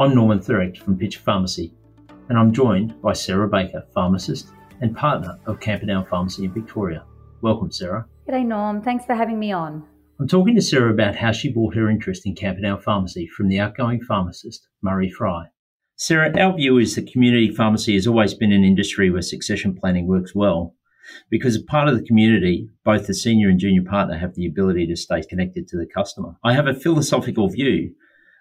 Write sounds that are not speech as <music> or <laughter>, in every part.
I'm Norman Thurecht from Pitcher Pharmacy, and I'm joined by Sarah Baker, pharmacist and partner of Camperdown Pharmacy in Victoria. Welcome, Sarah. G'day, Norm. Thanks for having me on. I'm talking to Sarah about how she brought her interest in Camperdown Pharmacy from the outgoing pharmacist, Murray Fry. Sarah, our view is that community pharmacy has always been an industry where succession planning works well because as part of the community, both the senior and junior partner have the ability to stay connected to the customer. I have a philosophical view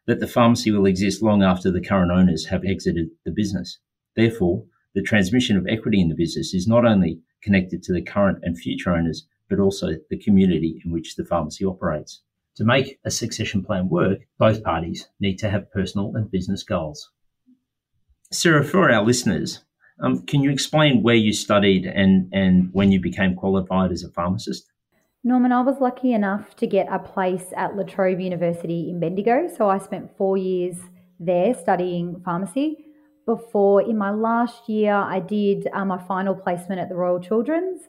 that the pharmacy will exist long after the current owners have exited the business. Therefore, the transmission of equity in the business is not only connected to the current and future owners, but also the community in which the pharmacy operates. To make a succession plan work, both parties need to have personal and business goals. Sarah, for our listeners, um, can you explain where you studied and, and when you became qualified as a pharmacist? Norman, I was lucky enough to get a place at La Trobe University in Bendigo. So I spent four years there studying pharmacy. Before, in my last year, I did uh, my final placement at the Royal Children's.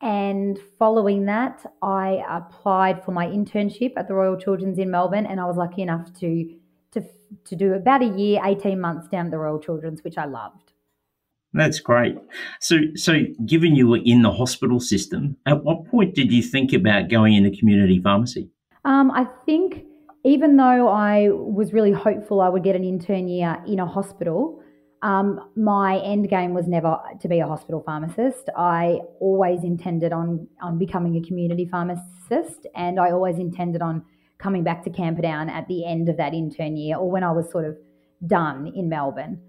And following that, I applied for my internship at the Royal Children's in Melbourne. And I was lucky enough to, to, to do about a year, 18 months down at the Royal Children's, which I loved. That's great. So, so given you were in the hospital system, at what point did you think about going into community pharmacy? Um, I think even though I was really hopeful I would get an intern year in a hospital, um, my end game was never to be a hospital pharmacist. I always intended on on becoming a community pharmacist, and I always intended on coming back to Camperdown at the end of that intern year, or when I was sort of done in Melbourne.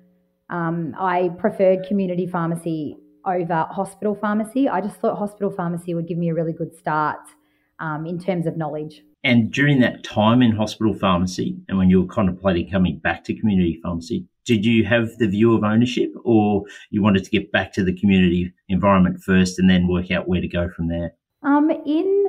Um, I preferred community pharmacy over hospital pharmacy. I just thought hospital pharmacy would give me a really good start um, in terms of knowledge. And during that time in hospital pharmacy, and when you were contemplating coming back to community pharmacy, did you have the view of ownership, or you wanted to get back to the community environment first and then work out where to go from there? Um, in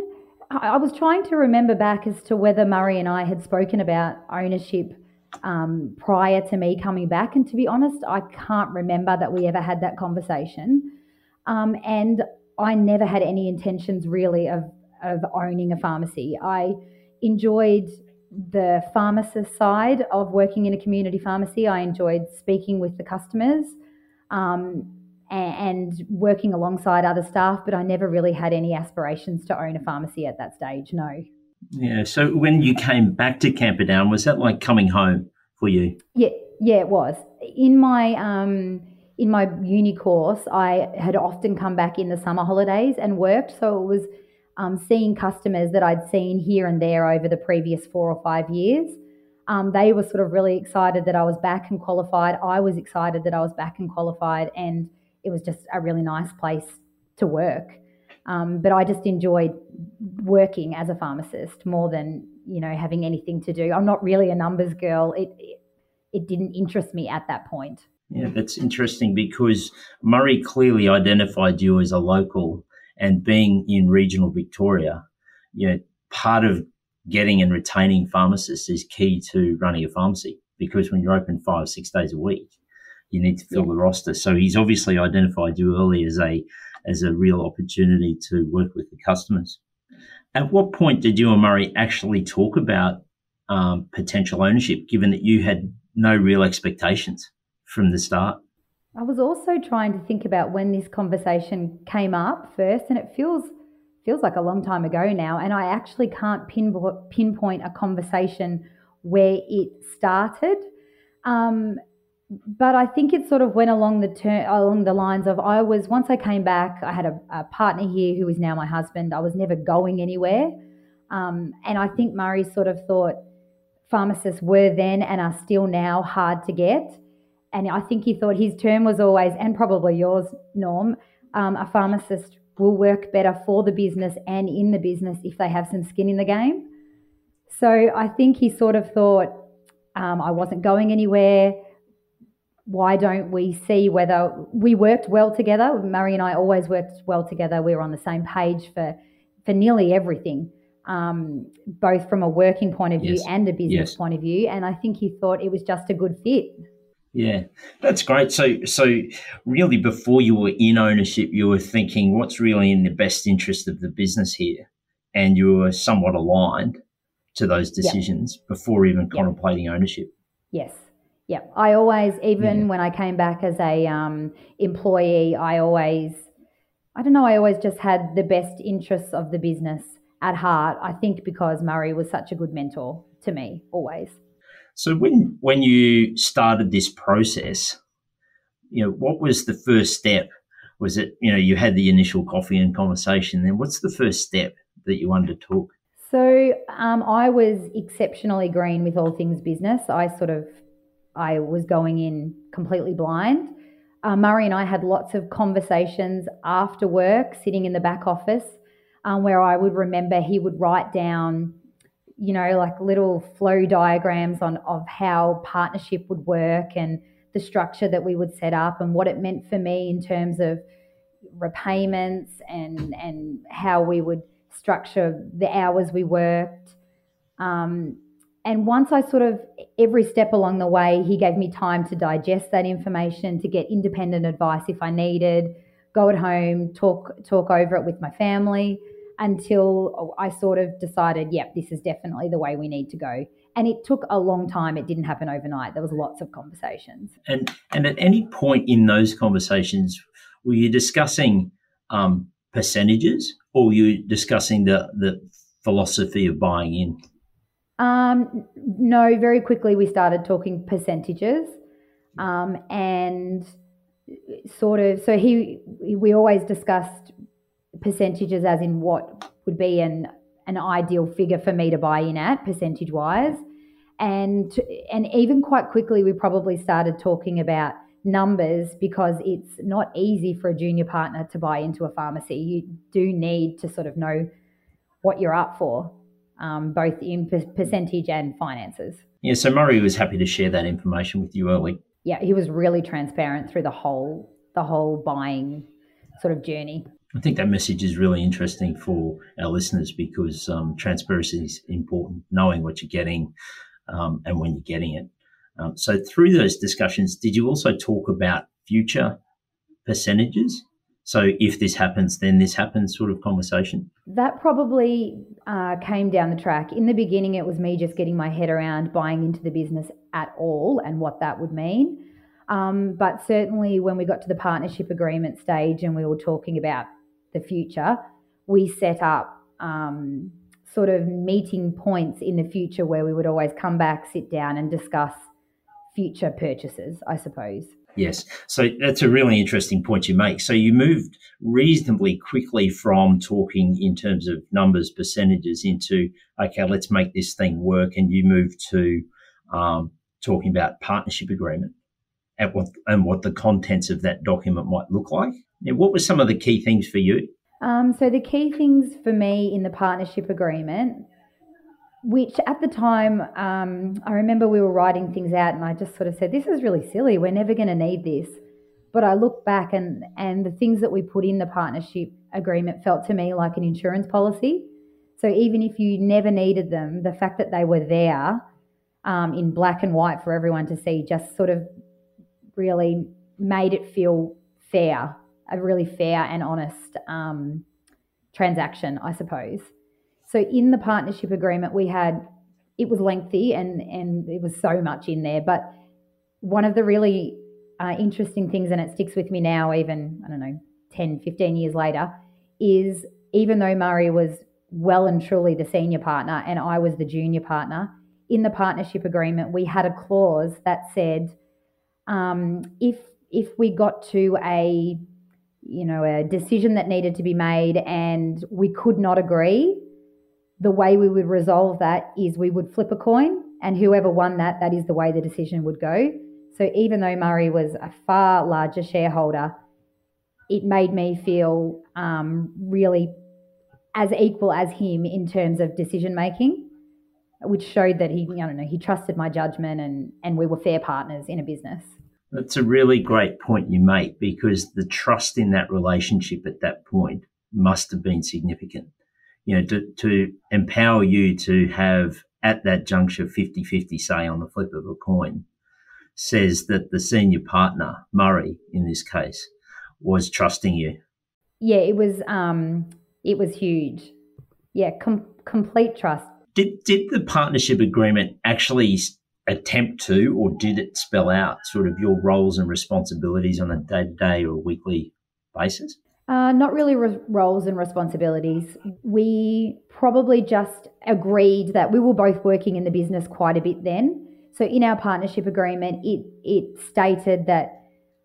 I was trying to remember back as to whether Murray and I had spoken about ownership um, prior to me coming back. And to be honest, I can't remember that we ever had that conversation. Um, and I never had any intentions really of, of owning a pharmacy. I enjoyed the pharmacist side of working in a community pharmacy. I enjoyed speaking with the customers um, and, and working alongside other staff, but I never really had any aspirations to own a pharmacy at that stage, no. Yeah. So when you came back to Camperdown, was that like coming home for you? Yeah. Yeah, it was. In my um, in my uni course, I had often come back in the summer holidays and worked. So it was um, seeing customers that I'd seen here and there over the previous four or five years. Um, they were sort of really excited that I was back and qualified. I was excited that I was back and qualified, and it was just a really nice place to work. Um, but I just enjoyed working as a pharmacist more than you know having anything to do. I'm not really a numbers girl. It it, it didn't interest me at that point. Yeah, that's interesting because Murray clearly identified you as a local, and being in regional Victoria, you know, part of getting and retaining pharmacists is key to running a pharmacy because when you're open five six days a week, you need to fill yeah. the roster. So he's obviously identified you early as a as a real opportunity to work with the customers. At what point did you and Murray actually talk about um, potential ownership, given that you had no real expectations from the start? I was also trying to think about when this conversation came up first, and it feels feels like a long time ago now. And I actually can't pinpoint a conversation where it started. Um, but I think it sort of went along the turn along the lines of I was once I came back, I had a, a partner here who is now my husband. I was never going anywhere, um, and I think Murray sort of thought pharmacists were then and are still now hard to get. And I think he thought his term was always, and probably yours, Norm, um, a pharmacist will work better for the business and in the business if they have some skin in the game. So I think he sort of thought um, I wasn't going anywhere why don't we see whether we worked well together? Murray and I always worked well together. We were on the same page for for nearly everything, um, both from a working point of view yes. and a business yes. point of view. And I think he thought it was just a good fit. Yeah, that's great. So, so really, before you were in ownership, you were thinking, what's really in the best interest of the business here, and you were somewhat aligned to those decisions yep. before even yep. contemplating ownership. Yes, Yeah, I always, even yeah. when I came back as a um, employee, I always, I don't know, I always just had the best interests of the business at heart. I think because Murray was such a good mentor to me, always. So when when you started this process, you know, what was the first step? Was it, you know, you had the initial coffee and conversation. Then what's the first step that you undertook? So um, I was exceptionally green with all things business. I sort of I was going in completely blind. Uh, Murray and I had lots of conversations after work, sitting in the back office, um, where I would remember he would write down, you know, like little flow diagrams on of how partnership would work and the structure that we would set up and what it meant for me in terms of repayments and and how we would structure the hours we worked. Um, and once I sort of, every step along the way, he gave me time to digest that information, to get independent advice if I needed, go at home, talk, talk over it with my family until I sort of decided, yep, this is definitely the way we need to go. And it took a long time. It didn't happen overnight. There was lots of conversations. And and at any point in those conversations, were you discussing um, percentages, or were you discussing the the philosophy of buying in? Um, no, very quickly we started talking percentages, um, and sort of. So he, we always discussed percentages as in what would be an an ideal figure for me to buy in at percentage wise, and and even quite quickly we probably started talking about numbers because it's not easy for a junior partner to buy into a pharmacy. You do need to sort of know what you're up for um, both in percentage and finances. Yeah, so Murray was happy to share that information with you early. Yeah, he was really transparent through the whole the whole buying sort of journey. I think that message is really interesting for our listeners because um, transparency is important, knowing what you're getting um, and when you're getting it. Um, so, through those discussions, did you also talk about future percentages? So if this happens, then this happens sort of conversation? That probably uh, came down the track. In the beginning, it was me just getting my head around buying into the business at all and what that would mean. Um, but certainly, when we got to the partnership agreement stage and we were talking about the future, we set up um, sort of meeting points in the future where we would always come back, sit down, and discuss future purchases, I suppose. Yes. So that's a really interesting point you make. So you moved reasonably quickly from talking in terms of numbers, percentages into, okay, let's make this thing work. And you moved to um, talking about partnership agreement and what, and what the contents of that document might look like. Now, what were some of the key things for you? Um, so the key things for me in the partnership agreement which at the time, um, I remember we were writing things out and I just sort of said, this is really silly. We're never going to need this. But I look back and, and the things that we put in the partnership agreement felt to me like an insurance policy. So even if you never needed them, the fact that they were there um, in black and white for everyone to see just sort of really made it feel fair, a really fair and honest um, transaction, I suppose. So in the partnership agreement, we had it was lengthy and and it was so much in there. But one of the really uh, interesting things, and it sticks with me now, even I don't know, 10, 15 years later, is even though Murray was well and truly the senior partner and I was the junior partner, in the partnership agreement, we had a clause that said um, if if we got to a you know a decision that needed to be made and we could not agree the way we would resolve that is we would flip a coin, and whoever won that, that is the way the decision would go. So even though Murray was a far larger shareholder, it made me feel um, really as equal as him in terms of decision making, which showed that he, I don't know, he trusted my judgment and and we were fair partners in a business. That's a really great point you make because the trust in that relationship at that point must have been significant you know, to, to empower you to have at that juncture 50 50 say on the flip of a coin says that the senior partner, Murray in this case, was trusting you. Yeah, it was um it was huge. Yeah, com- complete trust. Did did the partnership agreement actually attempt to, or did it spell out sort of your roles and responsibilities on a day to day or weekly basis? Uh, not really re- roles and responsibilities. We probably just agreed that we were both working in the business quite a bit then. So in our partnership agreement, it it stated that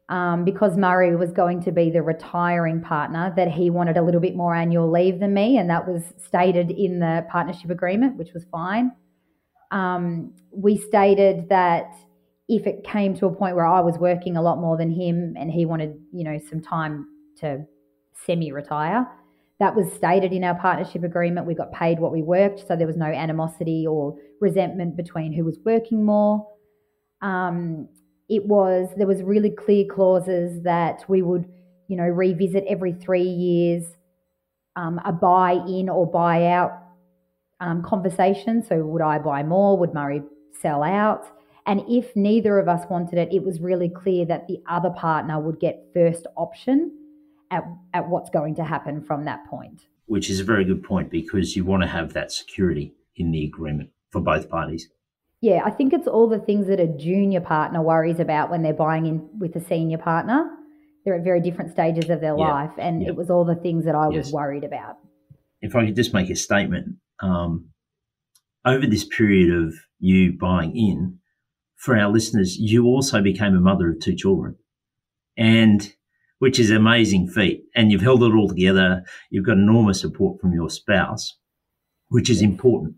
um, because Murray was going to be the retiring partner, that he wanted a little bit more annual leave than me, and that was stated in the partnership agreement, which was fine. Um, we stated that if it came to a point where I was working a lot more than him, and he wanted, you know, some time to semi retire. That was stated in our partnership agreement. We got paid what we worked, so there was no animosity or resentment between who was working more. Um, it was there was really clear clauses that we would, you know, revisit every three years, um, a buy in or buy out um, conversation. So would I buy more? Would Murray sell out? And if neither of us wanted it, it was really clear that the other partner would get first option at, at what's going to happen from that point. Which is a very good point because you want to have that security in the agreement for both parties. Yeah, I think it's all the things that a junior partner worries about when they're buying in with a senior partner. They're at very different stages of their yeah. life, and yeah. it was all the things that I yes. was worried about. If I could just make a statement, um, over this period of you buying in, for our listeners, you also became a mother of two children. And which is an amazing feat. And you've held it all together. You've got enormous support from your spouse, which is important.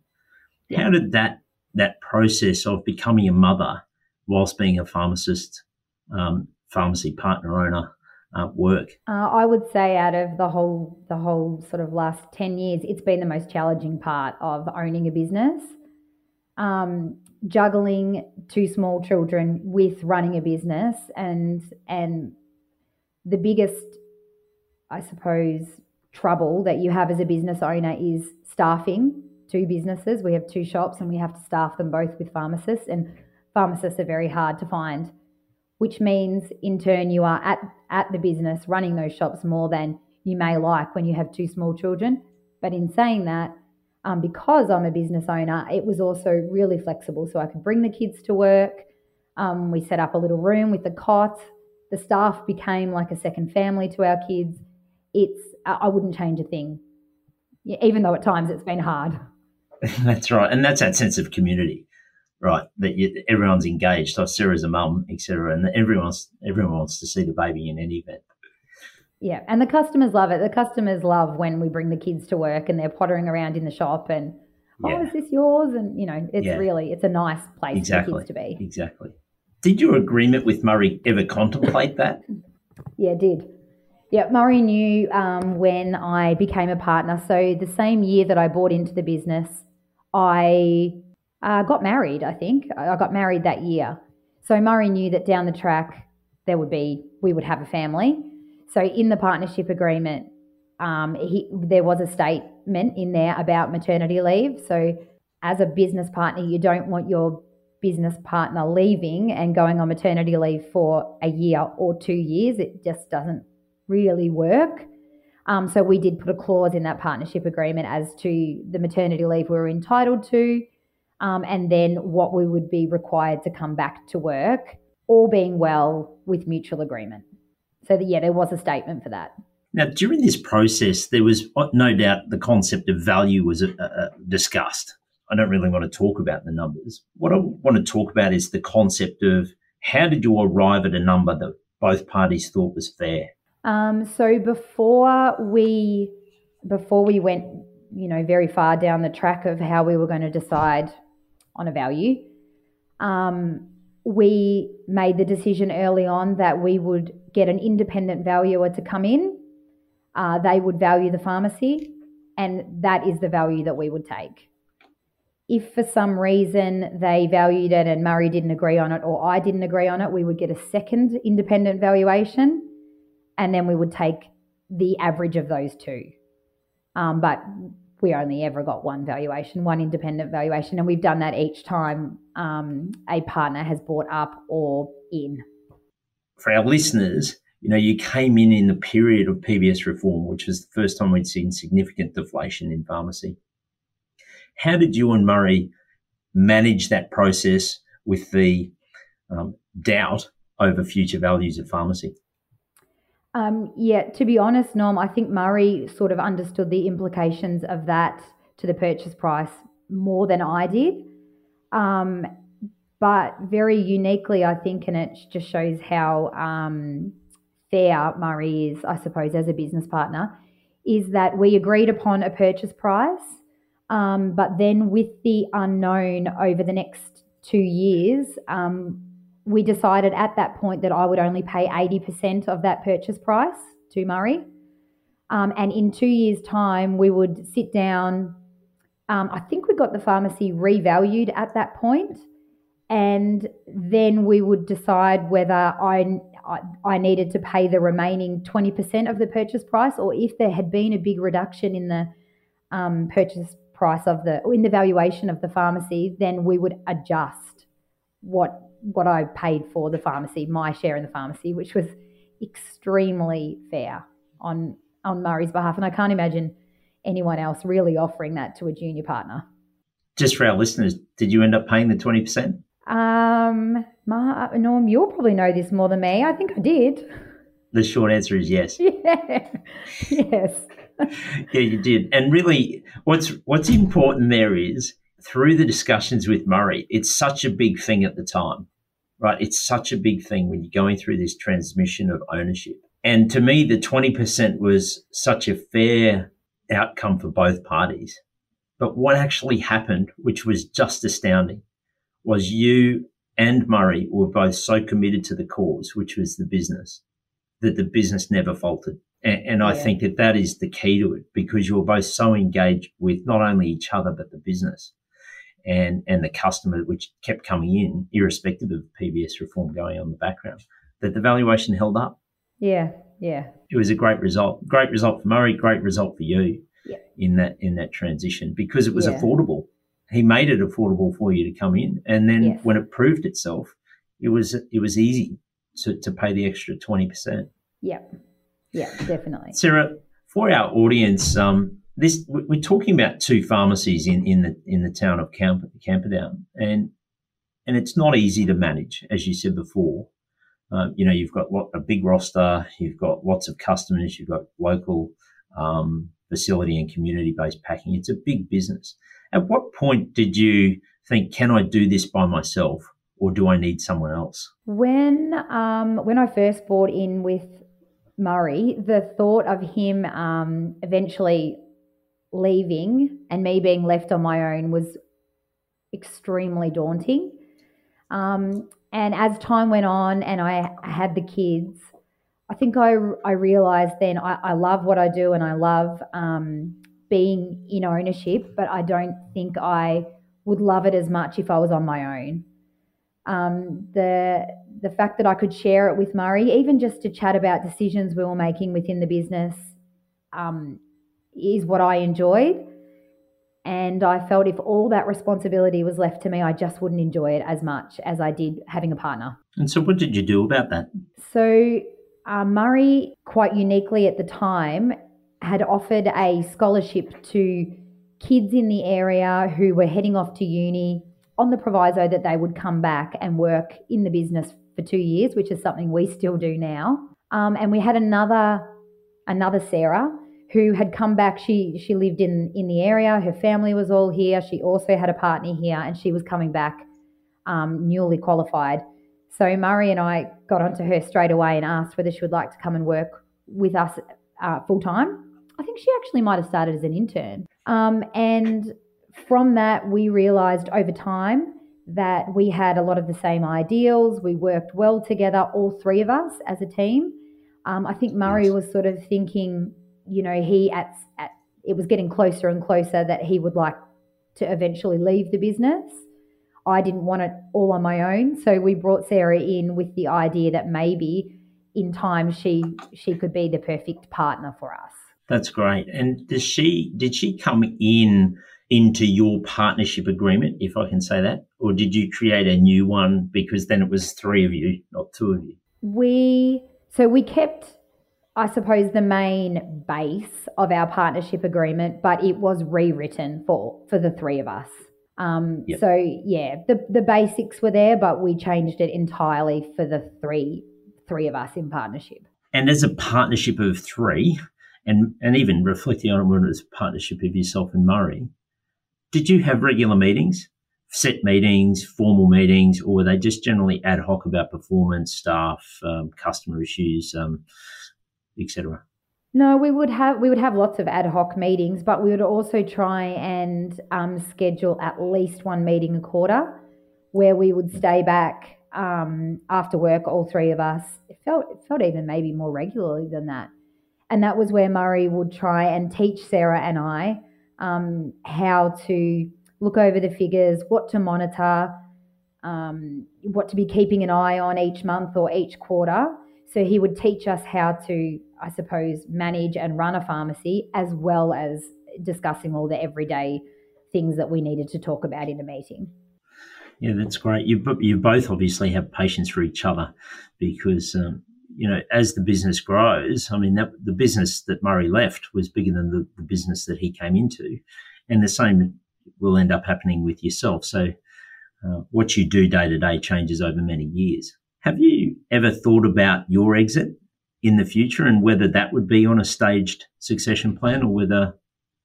How did that that process of becoming a mother whilst being a pharmacist, um, pharmacy partner owner, uh, work? Uh, I would say out of the whole the whole sort of last ten years, it's been the most challenging part of owning a business. Um, juggling two small children with running a business and and the biggest, I suppose, trouble that you have as a business owner is staffing two businesses. We have two shops and we have to staff them both with pharmacists, and pharmacists are very hard to find, which means in turn you are at, at the business running those shops more than you may like when you have two small children. But in saying that, um, because I'm a business owner, it was also really flexible. So I could bring the kids to work. Um, we set up a little room with the cot the staff became like a second family to our kids. It's I wouldn't change a thing, even though at times it's been hard. <laughs> that's right, and that's that sense of community, right? That you, everyone's engaged. So Sarah's a mum, etc., and everyone's everyone wants to see the baby in any event. Yeah, and the customers love it. The customers love when we bring the kids to work and they're pottering around in the shop and oh, yeah. is this yours? And you know, it's yeah. really it's a nice place exactly. for kids to be. Exactly. Did your agreement with Murray ever contemplate that? Yeah, did. Yeah, Murray knew um, when I became a partner. So the same year that I bought into the business, I uh, got married. I think I got married that year. So Murray knew that down the track there would be we would have a family. So in the partnership agreement, um, he, there was a statement in there about maternity leave. So as a business partner, you don't want your business partner leaving and going on maternity leave for a year or two years. It just doesn't really work. Um, so we did put a clause in that partnership agreement as to the maternity leave we were entitled to, um, and then what we would be required to come back to work, all being well with mutual agreement. So that, yeah, there was a statement for that. Now, during this process, there was no doubt the concept of value was uh, uh discussed. I don't really want to talk about the numbers. What I want to talk about is the concept of how did you arrive at a number that both parties thought was fair? Um, so before we before we went, you know, very far down the track of how we were going to decide on a value, um, we made the decision early on that we would get an independent valuer to come in. Uh, they would value the pharmacy, and that is the value that we would take if for some reason they valued it and Murray didn't agree on it or I didn't agree on it, we would get a second independent valuation and then we would take the average of those two. Um, but we only ever got one valuation, one independent valuation, and we've done that each time um, a partner has bought up or in. For our listeners, you know, you came in in the period of PBS reform, which was the first time we'd seen significant deflation in pharmacy. How did you and Murray manage that process? with the um, doubt over future values of pharmacy? Um, yeah, to be honest, Norm, I think Murray sort of understood the implications of that to the purchase price more than I did. Um, but very uniquely, I think, and it just shows how um, fair Murray is, I suppose, as a business partner, is that we agreed upon a purchase price, um, but then with the unknown over the next two years, um, we decided at that point that I would only pay 80% of that purchase price to Murray. Um, and in two years' time, we would sit down. Um, I think we got the pharmacy revalued at that point, and then we would decide whether I, I, I needed to pay the remaining 20% of the purchase price, or if there had been a big reduction in the um, purchase price of the, in the valuation of the pharmacy, then we would adjust what what I paid for the pharmacy, my share in the pharmacy, which was extremely fair on on Murray's behalf. And I can't imagine anyone else really offering that to a junior partner. Just for our listeners, did you end up paying the twenty percent? Um, Ma, Norm, you'll probably know this more than me. I think I did. The short answer is yes. Yeah. <laughs> yes. Yeah, you did. And really, what's what's important there is through the discussions with Murray, it's such a big thing at the time right? It's such a big thing when you're going through this transmission of ownership. And to me, the 20% was such a fair outcome for both parties. But what actually happened, which was just astounding, was you and Murray were both so committed to the cause, which was the business, that the business never faltered. And, and yeah. I think that that is the key to it because you were both so engaged with not only each other, but the business and and the customer, which kept coming in, irrespective of PBS reform going on in the background, that the valuation held up. Yeah, yeah. It was a great result. Great result for Murray. Great result for you yeah. in that in that transition because it was yeah. affordable. He made it affordable for you to come in, and then yes. when it proved itself, it was it was easy to, to pay the extra twenty percent. Yeah, yeah, definitely. Sarah, for our audience, um, this we're talking about two pharmacies in, in the in the town of Camp, Camperdown, and and it's not easy to manage, as you said before. Um, you know, you've got a big roster, you've got lots of customers, you've got local um, facility and community based packing. It's a big business. At what point did you think, can I do this by myself, or do I need someone else? When um, when I first bought in with Murray, the thought of him um, eventually leaving and me being left on my own was extremely daunting. Um, and as time went on and I had the kids, I think I, I realized then I, I love what I do and I love um, being in ownership, but I don't think I would love it as much if I was on my own. Um, the the fact that I could share it with Murray, even just to chat about decisions we were making within the business, um, is what I enjoyed. And I felt if all that responsibility was left to me, I just wouldn't enjoy it as much as I did having a partner. And so, what did you do about that? So, uh, Murray, quite uniquely at the time, had offered a scholarship to kids in the area who were heading off to uni on the proviso that they would come back and work in the business for two years, which is something we still do now. Um, and we had another another Sarah who had come back. She she lived in in the area. Her family was all here. She also had a partner here, and she was coming back um, newly qualified. So Murray and I got onto her straight away and asked whether she would like to come and work with us uh, full time. I think she actually might have started as an intern. Um, and from that, we realised over time that we had a lot of the same ideals. We worked well together, all three of us as a team. Um, I think Murray was sort of thinking you know, he at, at it was getting closer and closer that he would like to eventually leave the business. I didn't want it all on my own, so we brought Sarah in with the idea that maybe in time she she could be the perfect partner for us. That's great. And does she did she come in into your partnership agreement, if I can say that, or did you create a new one because then it was three of you, not two of you? We so we kept I suppose, the main base of our partnership agreement, but it was rewritten for, for the three of us. Um, yep. So yeah, the the basics were there, but we changed it entirely for the three three of us in partnership. And as a partnership of three, and and even reflecting on it when it was a partnership of yourself and Murray, did you have regular meetings, set meetings, formal meetings, or were they just generally ad hoc about performance, staff, um, customer issues, um, etc.? No, we would have we would have lots of ad hoc meetings, but we would also try and um, schedule at least one meeting a quarter, where we would stay back um, after work, all three of us. It felt it felt even maybe more regularly than that, and that was where Murray would try and teach Sarah and I um, how to look over the figures, what to monitor, um, what to be keeping an eye on each month or each quarter. So he would teach us how to I suppose, manage and run a pharmacy as well as discussing all the everyday things that we needed to talk about in a meeting. Yeah, that's great. You you both obviously have patience for each other because um, you know as the business grows. I mean, that, the business that Murray left was bigger than the, the business that he came into, and the same will end up happening with yourself. So, uh, what you do day to day changes over many years. Have you ever thought about your exit in the future and whether that would be on a staged succession plan or whether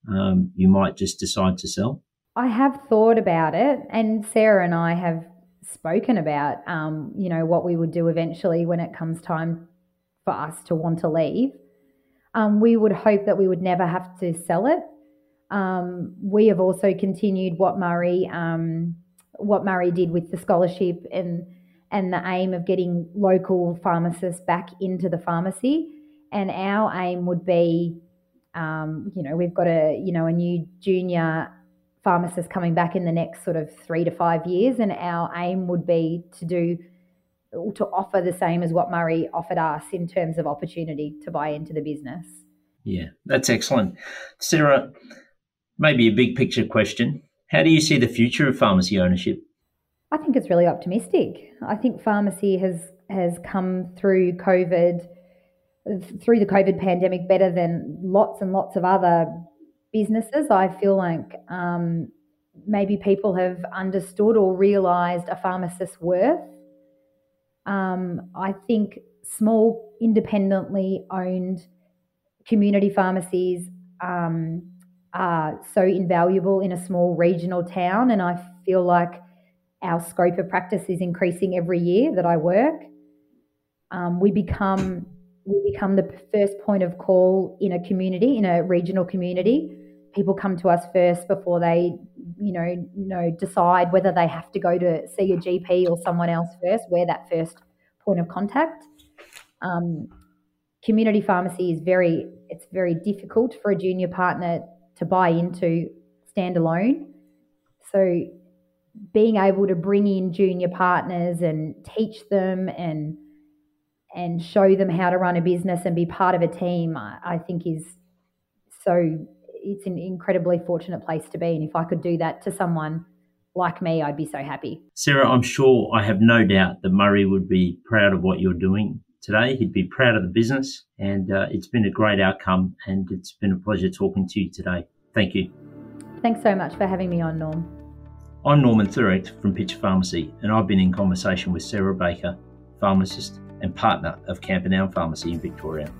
um, you might just decide to sell? I have thought about it, and Sarah and I have spoken about, um, you know, what we would do eventually when it comes time for us to want to leave. Um, we would hope that we would never have to sell it. Um, we have also continued what Murray, um, what Murray did with the scholarship and and the aim of getting local pharmacists back into the pharmacy. And our aim would be, um, you know, we've got a, you know, a new junior pharmacist coming back in the next sort of three to five years. And our aim would be to do, to offer the same as what Murray offered us in terms of opportunity to buy into the business. Yeah, that's excellent. Sarah, maybe a big picture question. How do you see the future of pharmacy ownership? I think it's really optimistic. I think pharmacy has has come through COVID, through the COVID pandemic better than lots and lots of other businesses. I feel like um, maybe people have understood or realised a pharmacist's worth. Um, I think small, independently owned community pharmacies um, are so invaluable in a small regional town, and I feel like our scope of practice is increasing every year that I work. Um, we become we become the first point of call in a community, in a regional community. People come to us first before they, you know, know decide whether they have to go to see a GP or someone else first. We're that first point of contact. Um, community pharmacy is very it's very difficult for a junior partner to buy into standalone. So being able to bring in junior partners and teach them and and show them how to run a business and be part of a team, I, I think is so it's an incredibly fortunate place to be. And if I could do that to someone like me, I'd be so happy. Sarah, I'm sure I have no doubt that Murray would be proud of what you're doing today. He'd be proud of the business, and uh, it's been a great outcome. And it's been a pleasure talking to you today. Thank you. Thanks so much for having me on, Norm. I'm Norman Thurecht from Pitcher Pharmacy, and I've been in conversation with Sarah Baker, pharmacist and partner of Camperdown Pharmacy in Victoria.